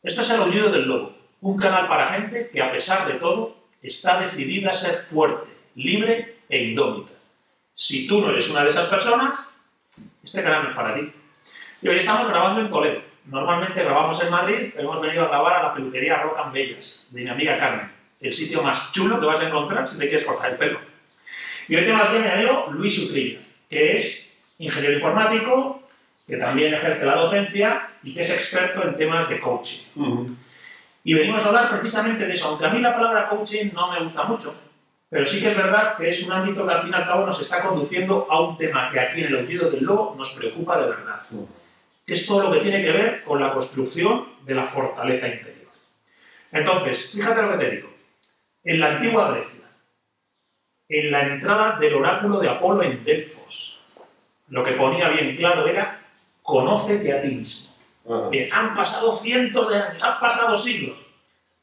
Esto es el aullido del lobo, un canal para gente que a pesar de todo está decidida a ser fuerte, libre e indómita. Si tú no eres una de esas personas, este canal no es para ti. Y hoy estamos grabando en Toledo. Normalmente grabamos en Madrid, pero hemos venido a grabar a la peluquería Rock and Bellas, de mi amiga Carmen, el sitio más chulo que vas a encontrar si te quieres cortar el pelo. Y hoy tengo aquí a mi amigo Luis Utrilla, que es ingeniero informático, que también ejerce la docencia y que es experto en temas de coaching. Y venimos a hablar precisamente de eso, aunque a mí la palabra coaching no me gusta mucho, pero sí que es verdad que es un ámbito que al fin y al cabo nos está conduciendo a un tema que aquí en el oído del lobo nos preocupa de verdad, que es todo lo que tiene que ver con la construcción de la fortaleza interior. Entonces, fíjate lo que te digo. En la antigua Grecia, en la entrada del oráculo de Apolo en Delfos, lo que ponía bien claro era conócete a ti mismo. Bien, han pasado cientos de años, han pasado siglos.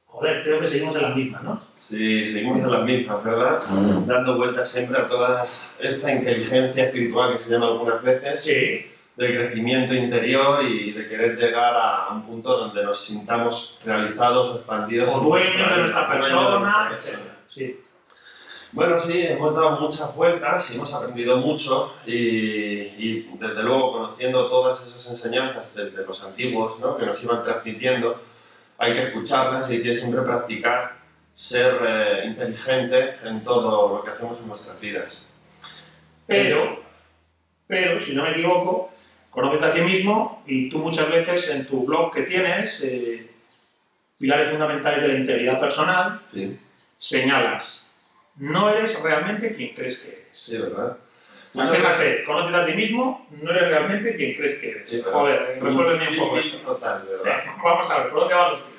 Joder, creo que seguimos en las mismas, ¿no? Sí, seguimos en las mismas, ¿verdad? Dando vueltas siempre a toda esta inteligencia espiritual que se llama algunas veces. Sí. De crecimiento interior y de querer llegar a un punto donde nos sintamos realizados o expandidos. O dueños de nuestra persona, etc. Sí. Bueno, sí, hemos dado muchas vueltas y hemos aprendido mucho y, desde luego conociendo todas esas enseñanzas desde los antiguos ¿no? que nos iban transmitiendo, hay que escucharlas y hay que siempre practicar ser eh, inteligente en todo lo que hacemos en nuestras vidas. Pero, pero, si no me equivoco, conócete a ti mismo y tú muchas veces en tu blog que tienes, eh, Pilares Fundamentales de la Integridad Personal, sí. señalas no eres realmente quien crees que eres. Sí, ¿verdad? Pues fíjate, conócete a ti mismo, no eres realmente quien crees que eres. Joder, resuélveme sí, un poco esto. Total, ¿verdad? Vamos a ver, ¿por dónde van los tiros?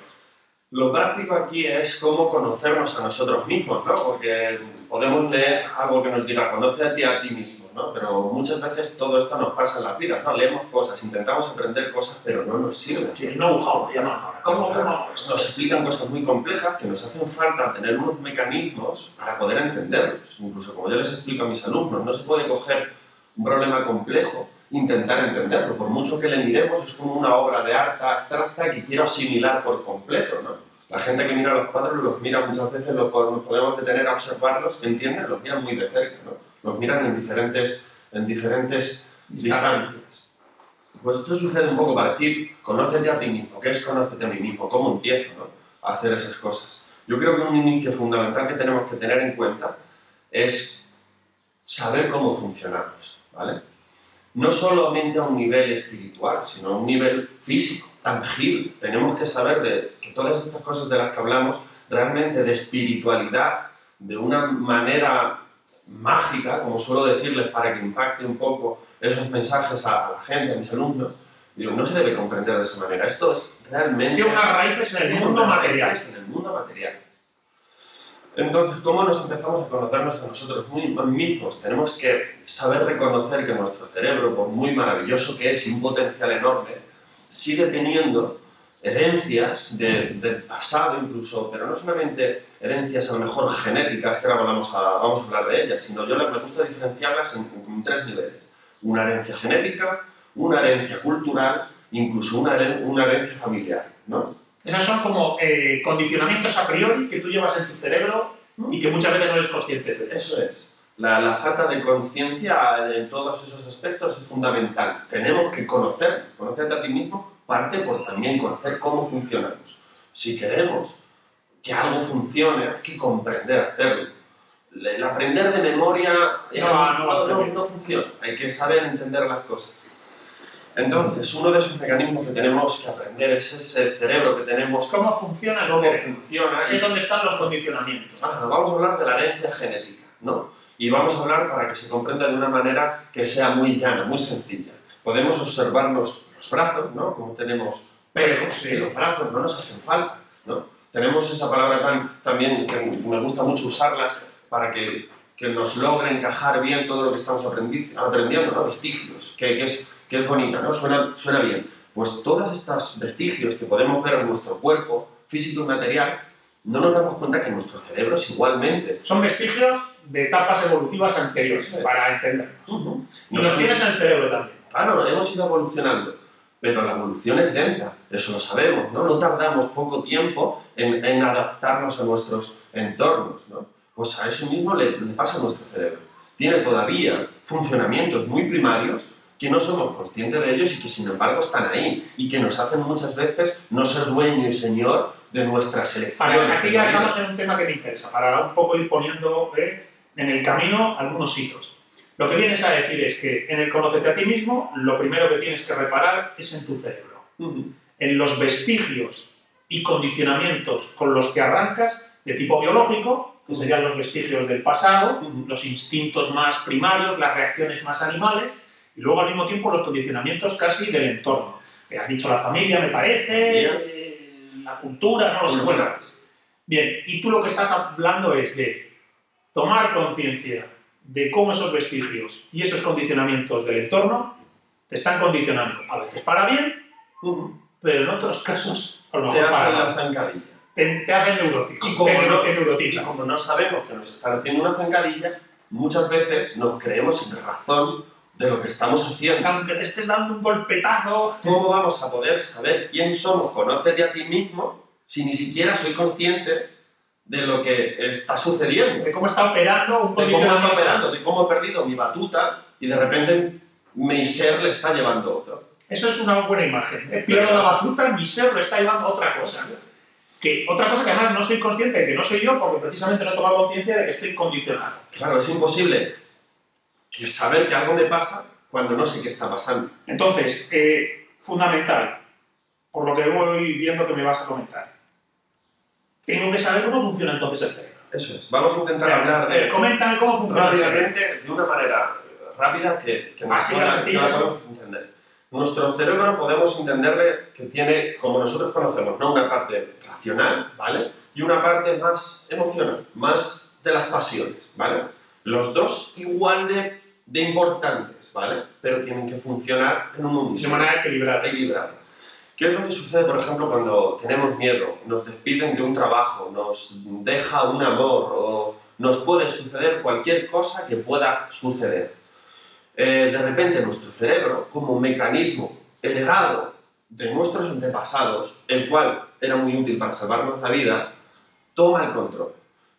Lo práctico aquí es cómo conocernos a nosotros mismos, ¿no? Porque podemos leer algo que nos diga, conoce a ti a ti mismo, ¿no? Pero muchas veces todo esto nos pasa en la vida, ¿no? Leemos cosas, intentamos aprender cosas, pero no nos sirven. Sí, know-how, llaman ahora. ¿Cómo, cómo? Nos explican cosas muy complejas que nos hacen falta tener unos mecanismos para poder entenderlos. Incluso como yo les explico a mis alumnos, no se puede coger un problema complejo intentar entenderlo. Por mucho que le miremos, es como una obra de arte abstracta que quiero asimilar por completo, ¿no? La gente que mira los cuadros los mira muchas veces, los podemos, podemos detener a observarlos, que entienden, los miran muy de cerca, ¿no? Los miran en diferentes, en diferentes distancias. Pues esto sucede un poco para decir, conócete a ti mismo. ¿Qué es conócete a mí mismo? ¿Cómo empiezo ¿no? a hacer esas cosas? Yo creo que un inicio fundamental que tenemos que tener en cuenta es saber cómo funcionamos, ¿vale? No solamente a un nivel espiritual, sino a un nivel físico, tangible. Tenemos que saber de, que todas estas cosas de las que hablamos, realmente de espiritualidad, de una manera mágica, como suelo decirles, para que impacte un poco esos mensajes a, la gente, a mis alumnos, digo, no se debe comprender de esa manera. Esto es realmente... Tiene unas raíces en el mundo material. En el mundo material. Entonces, ¿cómo nos empezamos a conocernos a nosotros mismos? Tenemos que saber reconocer que nuestro cerebro, por muy maravilloso que es y un potencial enorme, sigue teniendo herencias del pasado incluso, pero no solamente herencias a lo mejor genéticas, que ahora vamos a, vamos a hablar de ellas, sino yo me gusta diferenciarlas en, en tres niveles. Una herencia genética, una herencia cultural, incluso una, una herencia familiar, ¿no? Esos son como eh, condicionamientos a priori que tú llevas en tu cerebro y que muchas veces no eres consciente de eso. es. La, la falta de conciencia en todos esos aspectos es fundamental. Tenemos que conocernos. Conocerte a ti mismo parte por también conocer cómo funcionamos. Si queremos que algo funcione, hay que comprender hacerlo. El aprender de memoria no, no, no, no funciona. Hay que saber entender las cosas. Entonces, uno de esos mecanismos que tenemos que aprender es ese cerebro que tenemos. ¿Cómo funciona el cómo cerebro? funciona. Es donde están los condicionamientos. Ah, vamos a hablar de la herencia genética, ¿no? Y vamos a hablar para que se comprenda de una manera que sea muy llana, muy sencilla. Podemos observarnos los brazos, ¿no? Como tenemos pelos, Sí. los brazos no nos hacen falta, ¿no? Tenemos esa palabra tan, también que me gusta mucho usarlas para que, que nos logre encajar bien todo lo que estamos aprendi- aprendiendo, ¿no? Vestigios, que, que es que es bonita, ¿no? Suena, suena bien. Pues todos estos vestigios que podemos ver en nuestro cuerpo, físico y material, no nos damos cuenta que nuestro cerebro es igualmente. Son vestigios de etapas evolutivas anteriores, Sí. para entendernos. Y los tienes en el cerebro también. Claro, hemos ido evolucionando. pero la evolución es lenta, eso lo sabemos, ¿no? No tardamos poco tiempo en, en adaptarnos a nuestros entornos, ¿no? Pues a eso mismo le, le pasa a nuestro cerebro. Tiene todavía funcionamientos muy primarios que no somos conscientes de ellos y que sin embargo están ahí y que nos hacen muchas veces no ser dueño y señor de nuestras elecciones. Vale, aquí ya estamos en un tema que me interesa, para un poco ir poniendo eh, en el camino algunos hitos. Lo que vienes a decir es que en el conocerte a ti mismo, lo primero que tienes que reparar es en tu cerebro, Ujú. en los vestigios y condicionamientos con los que arrancas de tipo biológico, que serían los vestigios del pasado, Ujú. los instintos más primarios, las reacciones más animales, y luego al mismo tiempo los condicionamientos casi del entorno. Que has dicho la familia, me parece, eh, la cultura, no lo sé. Bueno. Bien, y tú lo que estás hablando es de tomar conciencia de cómo esos vestigios y esos condicionamientos del entorno te están condicionando, a veces para bien, pero en otros casos a lo Te mejor para hacen la mal. zancadilla. Te, te hacen neurótico, Y como te, no- te Y como no sabemos que nos están haciendo una zancadilla, muchas veces nos creemos sin razón de lo que estamos haciendo. Aunque te estés dando un golpetazo, ¿Cómo vamos a poder saber quién somos? Conócete a ti mismo si ni siquiera soy consciente de lo que está sucediendo. de cómo está operando un De cómo está operando, de cómo he perdido mi batuta y de repente mi ser le está llevando otro. Eso es una buena imagen. Eh, Pierdo la batuta, mi ser lo está llevando a otra cosa. Que, otra cosa que además no soy consciente de que no soy yo porque precisamente no he tomado conciencia de que estoy condicionado. Claro, es imposible que saber que algo me pasa cuando no sé qué está pasando. Entonces, eh, fundamental, por lo que voy viendo que me vas a comentar, tengo que saber cómo funciona entonces el cerebro. Eso es. Vamos a intentar Venga, hablar eh, de coméntame cómo funciona el cerebro. de una manera eh, rápida que, que Así, pueda- que la podamos entender. Nuestro cerebro podemos entenderle que tiene, como nosotros conocemos, ¿no? una parte racional, ¿vale? Y una parte más emocional, más de las pasiones, ¿vale? Los dos igual de, de importantes, ¿vale? Pero tienen que funcionar en un De unísono manera equilibrada. equilibrada. ¿Qué es lo que sucede, por ejemplo, cuando tenemos miedo, nos despiden de un trabajo, nos deja un amor o nos puede suceder cualquier cosa que pueda suceder? Eh, de repente nuestro cerebro, como mecanismo heredado de nuestros antepasados, el cual era muy útil para salvarnos la vida, toma el control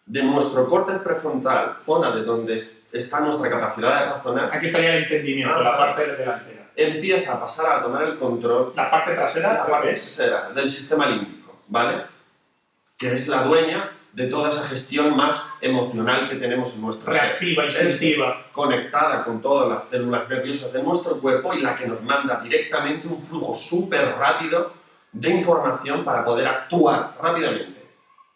de nuestro córtex prefrontal, zona de donde es- está nuestra capacidad de razonar, Aquí estaría el entendimiento, Ah, la parte delantera. empieza a pasar a tomar el control La parte trasera, la parte trasera del sistema límbico, ¿vale? Que es la dueña de toda esa gestión más emocional que tenemos en nuestro ser, reactiva, instintiva. conectada con todas las células nerviosas de nuestro cuerpo y la que nos manda directamente un flujo súper rápido de información para poder actuar rápidamente,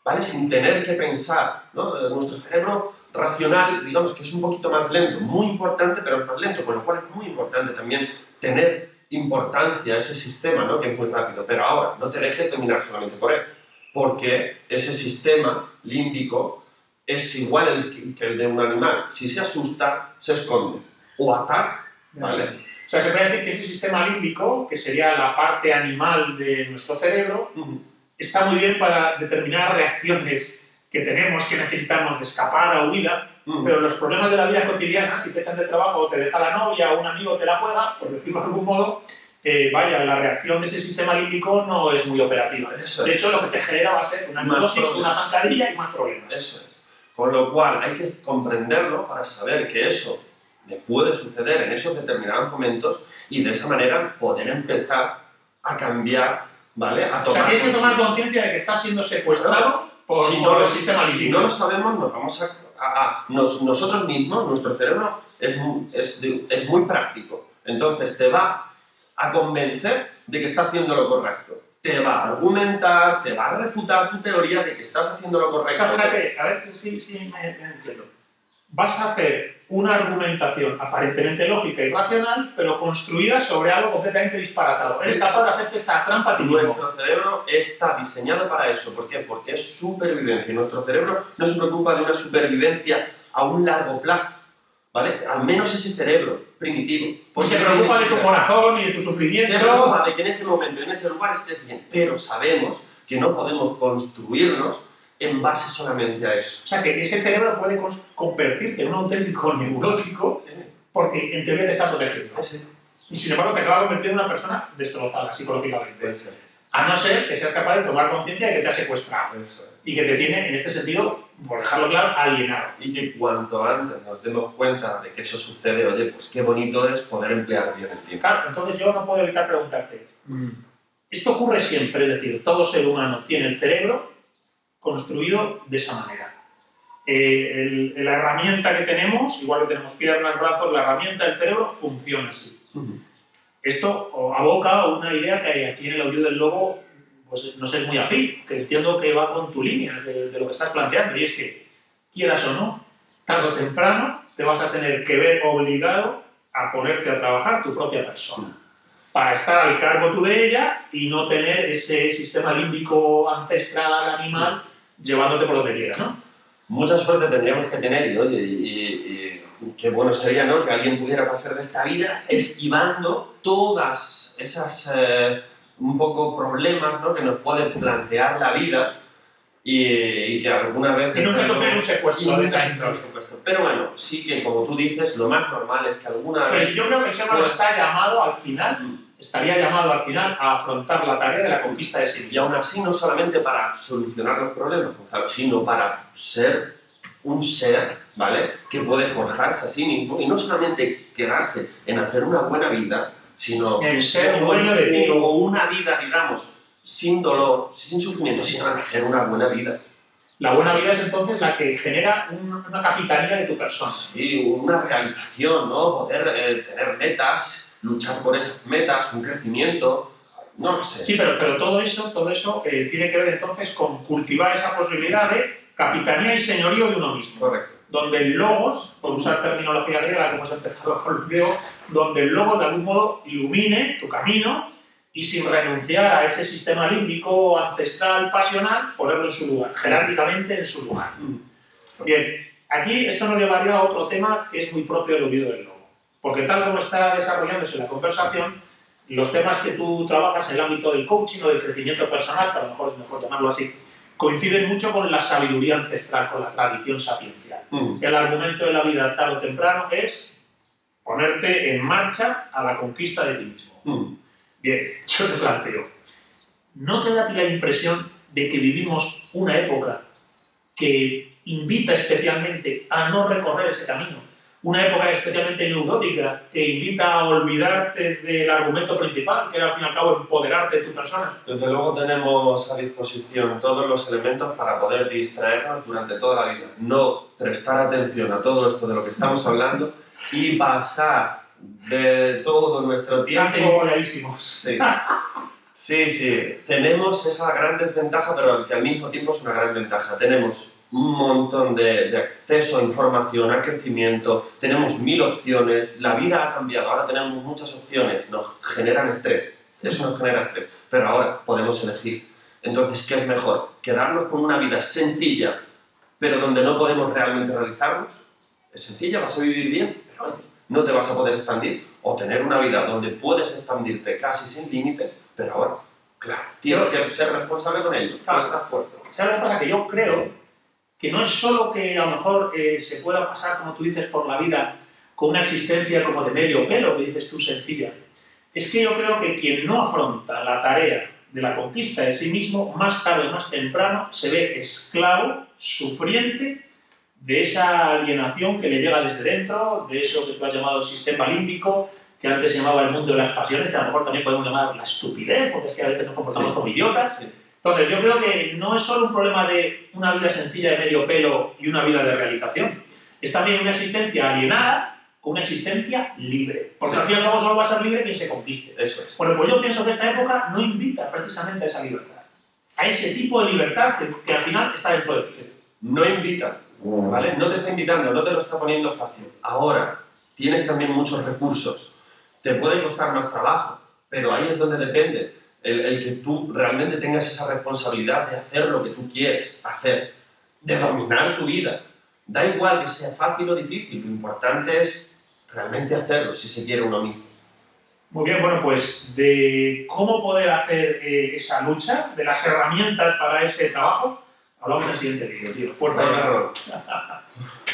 ¿vale? Sin tener que pensar, ¿no? Eh, Nuestro cerebro racional, digamos que es un poquito más lento, muy importante, pero más lento, con lo cual es muy importante también tener importancia a ese sistema, ¿no? que es muy rápido. Pero ahora, no te dejes dominar solamente por él, porque ese sistema límbico es igual el que, el de un animal. Si se asusta, se esconde o ataca, ¿vale? O sea, se puede decir que ese sistema límbico, que sería la parte animal de nuestro cerebro. Está muy bien para determinadas reacciones que tenemos, que necesitamos de escapar a huida, Ujú. pero los problemas de la vida cotidiana, si te echan del trabajo o te deja la novia o un amigo te la juega, por decirlo de algún modo, eh, vaya, la reacción de ese sistema límbico no es muy operativa. Eso De es. hecho, lo que te genera va a ser una neurosis, una zancadilla y más problemas. Eso es. Con lo cual hay que comprenderlo para saber que eso me puede suceder en esos determinados momentos y de esa manera poder empezar a cambiar, ¿vale? A O sea, tienes que tomar conciencia. de que estás siendo secuestrado por, si, por no el sistema si no lo sabemos, nos vamos a... a- a- nos- nosotros mismos, nuestro cerebro es, es, es muy práctico. Entonces te va a convencer de que está haciendo lo correcto. Te va a argumentar, te va a refutar tu teoría de que estás haciendo lo O correcto. sea, fíjate, a ver si, si me, me entiendo. Vas a hacer una argumentación aparentemente lógica y racional, pero construida sobre algo completamente disparatado. Eres capaz de hacerte esta trampa a. Nuestro cerebro está diseñado para eso. ¿Por qué? Porque es supervivencia. Y nuestro cerebro no se preocupa de una supervivencia a un largo plazo. ¿Vale? Al menos ese cerebro primitivo. Pues se preocupa de tu corazón y de tu Se sufrimiento. preocupa de que en ese momento, en ese lugar estés bien. Pero sabemos que no podemos construirnos en base solamente a eso. O sea, que ese cerebro puede convertirte en un auténtico neurótico porque en teoría te está protegiendo. Ese- y sin embargo te acaba convirtiendo en una persona destrozada psicológicamente. Ser. A no ser que seas capaz de tomar conciencia de que te ha secuestrado Eso es. y que te tiene, en este sentido, por dejarlo claro, alienado. Y que cuanto antes nos demos cuenta de que eso sucede, oye, pues qué bonito es poder emplear bien el tiempo. Claro, entonces yo no puedo evitar preguntarte, mm, ¿esto ocurre siempre? Es decir, todo ser humano tiene el cerebro construido de esa manera. Eh, el- la herramienta que tenemos, igual que tenemos piernas, brazos, la herramienta del cerebro funciona así. Esto aboca a una idea que aquí en el audio del lobo, pues no sé, es muy afín, que entiendo que va con tu línea de, de lo que estás planteando, y es que, quieras o no, tarde o temprano te vas a tener que ver obligado a ponerte a trabajar tu propia persona, para estar al cargo tú de ella y no tener ese sistema límbico ancestral animal llevándote por donde quieras, ¿no? Mucha suerte tendríamos que tener y, y, y- y qué bueno sería, ¿no? Que alguien pudiera pasar de esta vida esquivando todas esas eh, un poco problemas, ¿no? Que nos puede plantear la vida y, y que alguna vez... Y nunca sufrir un secuestro de un secuestro. Pero bueno, sí que como tú dices, lo más normal es que alguna Pero vez... yo creo que el ser humano Pues- está llamado al final, estaría llamado al final a afrontar la tarea de la conquista de sí Y mismo. aún así, no solamente para solucionar los problemas, Gonzalo, sino para ser un ser, ¿vale? Que puede forjarse a sí mismo y no solamente quedarse en hacer una buena vida, sino En ser dueño de ti. o una vida, digamos, sin dolor, sin sufrimiento, sino en hacer una buena vida. La buena vida es entonces la que genera un- una capitanía de tu persona. Sí, una realización, ¿no? Poder eh, tener metas, luchar por esas metas, un crecimiento, no lo sé. Sí, pero, pero todo eso, todo eso eh, tiene que ver entonces con cultivar esa posibilidad de capitanía y señorío de uno mismo. Correcto. Donde el logos, por usar terminología griega, como hemos empezado con el griego, donde el logos de algún modo ilumine tu camino y sin renunciar a ese sistema límbico ancestral, pasional, ponerlo en su lugar, jerárquicamente en su lugar. Bien, aquí esto nos llevaría a otro tema que es muy propio del olvido del lobo. Porque tal como está desarrollándose la conversación, los temas que tú trabajas en el ámbito del coaching o del crecimiento personal, que a lo mejor es mejor llamarlo así, coinciden mucho con la sabiduría ancestral, con la tradición sapiencial. Mm. El argumento de la vida tarde o temprano es ponerte en marcha a la conquista de ti mismo. Mm. Bien, yo te planteo, ¿no te da la impresión de que vivimos una época que invita especialmente a no recorrer ese camino? Una época especialmente neurótica que invita a olvidarte del argumento principal, que es al fin y al cabo empoderarte de tu persona. Desde luego tenemos a disposición todos los elementos para poder distraernos durante toda la vida. No prestar atención a todo esto de lo que estamos hablando y pasar de todo nuestro tiempo. Sí. sí, sí. Tenemos esa gran desventaja, pero que al mismo tiempo es una gran ventaja. Tenemos un montón de, de acceso a información, a crecimiento, tenemos mil opciones, la vida ha cambiado, ahora tenemos muchas opciones, nos generan estrés, eso nos genera estrés, pero ahora podemos elegir. Entonces, ¿qué es mejor? ¿Quedarnos con una vida sencilla, pero donde no podemos realmente realizarnos? Es sencilla, vas a vivir bien, pero oye, no te vas a poder expandir. O tener una vida donde puedes expandirte casi sin límites, pero ahora, claro, tienes que ser responsable con ello, Claro. no estar fuerte. ¿Sabes lo que pasa? Que yo creo que no es solo que a lo mejor eh, se pueda pasar, como tú dices, por la vida con una existencia como de medio pelo, que dices tú sencilla. Es que yo creo que quien no afronta la tarea de la conquista de sí mismo, más tarde o más temprano, se ve esclavo, sufriente de esa alienación que le llega desde dentro, de eso que tú has llamado el sistema límbico, que antes se llamaba el mundo de las pasiones, que a lo mejor también podemos llamar la estupidez, porque es que a veces nos comportamos Sí. como idiotas. Sí. Entonces, yo creo que no es solo un problema de una vida sencilla de medio pelo y una vida de realización. Es también una existencia alienada con una existencia libre. Porque Sí. al fin y al cabo solo va a ser libre quien se conquiste. Eso es. Bueno, pues yo pienso que esta época no invita precisamente a esa libertad. A ese tipo de libertad que, que al final está dentro de ti. No invita, ¿vale? No te está invitando, no te lo está poniendo fácil. Ahora, tienes también muchos recursos. Te puede costar más trabajo, pero ahí es donde depende el, el que tú realmente tengas esa responsabilidad de hacer lo que tú quieres hacer, de dominar tu vida. Da igual que sea fácil o difícil, lo importante es realmente hacerlo si se quiere uno mismo. Muy bien, bueno, pues de cómo poder hacer eh, esa lucha, de las herramientas para ese trabajo, hablamos en el siguiente vídeo, tío. Bueno,